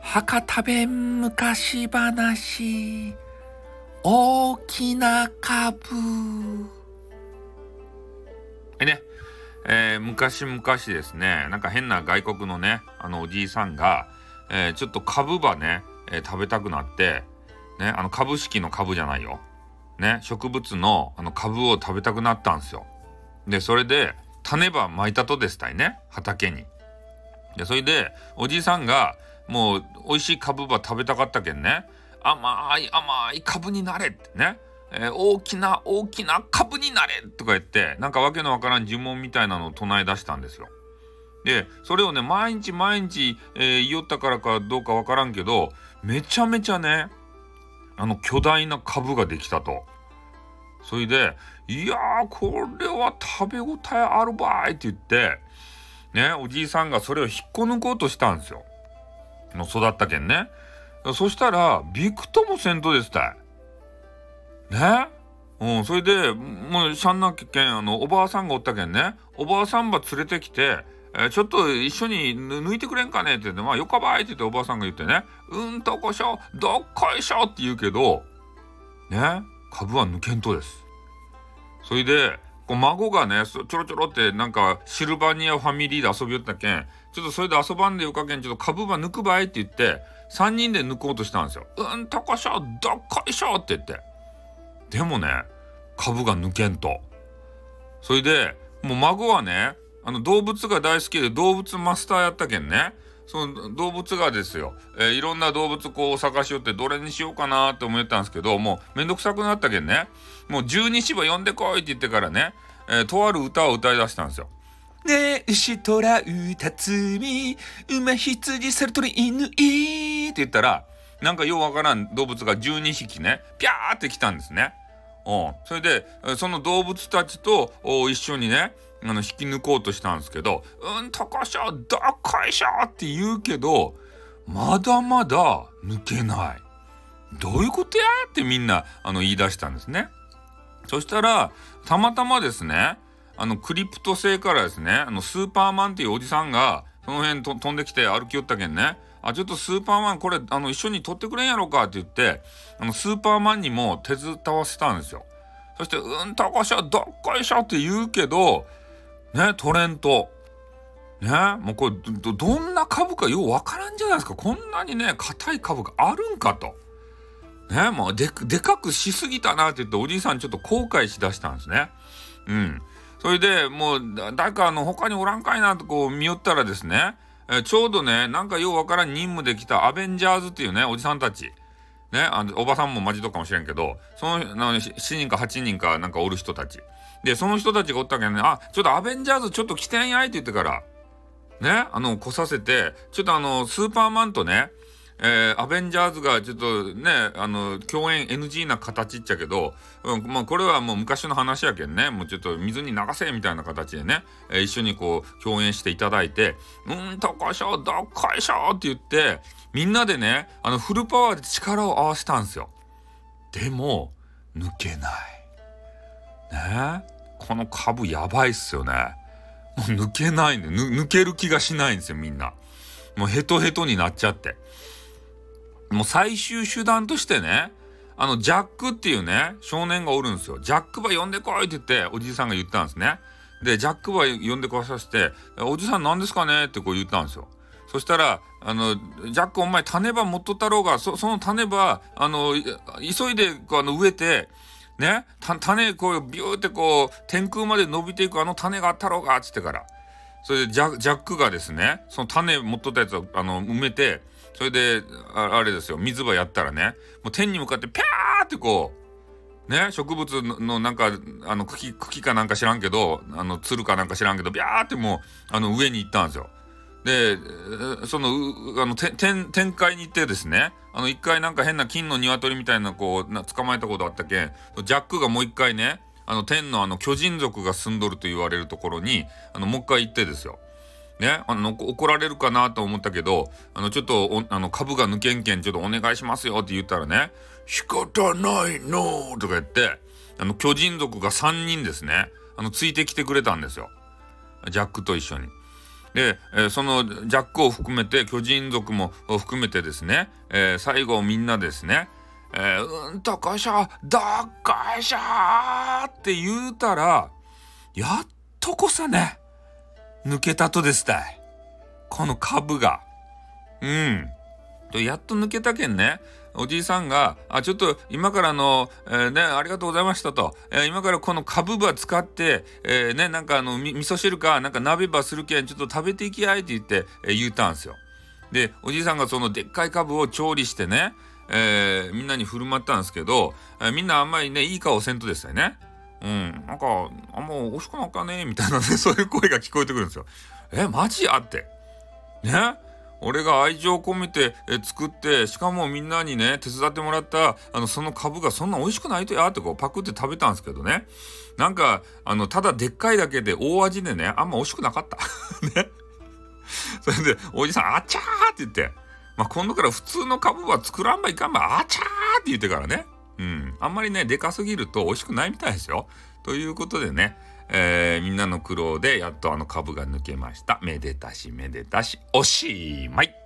博多弁昔話大きな株。えね、えー、昔々ですねなんか変な外国のねあのおじいさんが、えー、ちょっと株ばね、えー、食べたくなってねあの株式の株じゃないよ。ね植物のあの株を食べたくなったんですよ。でそれで種ばまいたとですたいね畑にでそれでおじいさんがもう美味しい株ば食べたかったけんね甘い甘い株になれってね、えー、大きな大きな株になれとか言ってなんかわけのわからん呪文みたいなのを唱え出したんですよ。でそれをね毎日毎日、えー、言いよったからかどうかわからんけどめちゃめちゃねあの巨大な株ができたと。それで「いやーこれは食べ応えあるばい」って言ってねおじいさんがそれを引っこ抜こうとしたんですよ。の育ったけんね。そしたら、びくともせんとですたい。ね？うん、それで、もう、しゃんなけん、あの、おばあさんがおったけんね、おばあさんば連れてきて、えー、ちょっと一緒に抜いてくれんかねって言って、まあ、よかばいって言っておばあさんが言ってね、うんとこしょ、どっこいしょって言うけど、ね、株は抜けんとです。それで、こう孫がね、ちょろちょろってなんかシルバニアファミリーで遊びよったけん、ちょっとそれで遊ばんでよかけん、ちょっと株ば抜くばいって言って、3人で抜こうとしたんですよ。うんとこしょ、どっこいしょって言って。でもね、株が抜けんと。それで、もう孫はね、あの動物が大好きで動物マスターやったけんね。その動物がですよ、えー、いろんな動物こう探しよってどれにしようかなって思ったんですけど、もうめんどくさくなったけんね。もう十二支部呼んでこいって言ってからね、えー、とある歌を歌い出したんですよ。ねえ、牛、虎、歌、つみ、馬、羊、猿、鳥、犬、いって言ったら、なんかようわからん動物が12匹ね、ぴゃーって来たんですね。うん。それで、その動物たちと一緒にね、あの、引き抜こうとしたんですけど、うんとこしょ、どっこいしょって言うけど、まだまだ抜けない。どういうことやってみんな、あの、言い出したんですね。そしたら、たまたまですね、あの、クリプト星からですね、あの、スーパーマンっていうおじさんが、その辺と飛んできて歩きよったけんね、あ、ちょっとスーパーマンこれ、あの、一緒に撮ってくれんやろかって言って、あの、スーパーマンにも手伝わせたんですよ。そして、うんとこしょ、どっこいしょって言うけど、ね、トレント。ね、もうこれど、んな株かようわからんじゃないですか。こんなにね、硬い株があるんかと。ね、もうで、かくしすぎたなって言って、おじいさんちょっと後悔しだしたんですね。うん。それでもう誰かあの他におらんかいなとこう見よったらですね、え、ちょうどねなんかようわからん任務できたアベンジャーズっていうねおじさんたちねあのおばさんもマジとかもしれんけどその7人か8人かなんかおる人たち。でその人たちがおったけんねあちょっとアベンジャーズちょっと来てんやいって言ってからねあの来させてちょっとあのスーパーマンとねえー、アベンジャーズがちょっとね、あの、共演 NG な形っちゃけど、うん、まあこれはもう昔の話やけんね、もうちょっと水に流せみたいな形でね、えー、一緒にこう共演していただいて、うんとこしょ、どっこいしょって言って、みんなでね、あのフルパワーで力を合わせたんですよ。でも、抜けない。ね？この株やばいっすよね。もう抜けないんで、抜ける気がしないんですよ、みんな。もうヘトヘトになっちゃって。もう最終手段としてね、あの、ジャックっていうね、少年がおるんですよ。ジャックば呼んでこいって言って、おじいさんが言ったんですね。で、ジャックば呼んでこさせて、おじさん何ですかねってこう言ったんですよ。そしたら、あの、ジャックお前種ば持っとったろうが、その種ば、あの、急いであの植えて、ね、種こうビューってこう天空まで伸びていくあの種があったろうがっつってから。それでジャックがですね、その種持っとったやつをあの埋めて、それであ、れですよ、水場やったらね、もう天に向かってピャーってこう、ね、植物のなんか、あの茎、茎かなんか知らんけど、あの、つるかなんか知らんけど、ビャーってもう、あの、上に行ったんですよ。で、その、あの、天、天界に行ってですね、あの、一回なんか変な金の鶏みたいな、こう、な捕まえたことあったけん、ジャックがもう一回ね、あの、天のあの、巨人族が住んどると言われるところに、あの、もう一回行ってですよ。ね、あの、怒られるかなと思ったけど、あの、ちょっと、あの、株が抜けんけん、ちょっとお願いしますよって言ったらね、仕方ないのとか言って、あの、巨人族が3人ですね、あの、ついてきてくれたんですよ。ジャックと一緒に。で、えーそのジャックを含めて巨人族も含めてですね、えー最後みんなですね、えーうんとかしゃだっかしゃーって言うたらやっとこさね抜けたとですたい。この株が。うん。とやっと抜けたけんね。おじいさんが「あちょっと今からの、えーねありがとうございましたと」えー今からこのカブば使って、えーねなんかあのみ味噌汁かなんか鍋ばするけんちょっと食べていきやいって言って、えー言うたんですよ。でおじいさんがそのでっかいカブを調理してね、えーみんなに振る舞ったんですけど、えーみんなあんまりねいい顔せんとですよね。うん、なんかあんま美味しくなっかねみたいなね そういう声が聞こえてくるんですよ。えマジやって。ね？俺が愛情込めてえ作ってしかもみんなにね手伝ってもらったあのその株がそんな美味しくないとやってこうパクって食べたんですけどねなんかあのただでっかいだけで大味でねあんま美味しくなかった。ね？それでおじさん「あちゃー」って言って、まあ、今度から普通の株は作らんばいかんばあちゃーって言ってからねうんあんまりねでかすぎると美味しくないみたいですよ。ということでねえーみんなの苦労でやっとあの株が抜けました。めでたしめでたしおしまい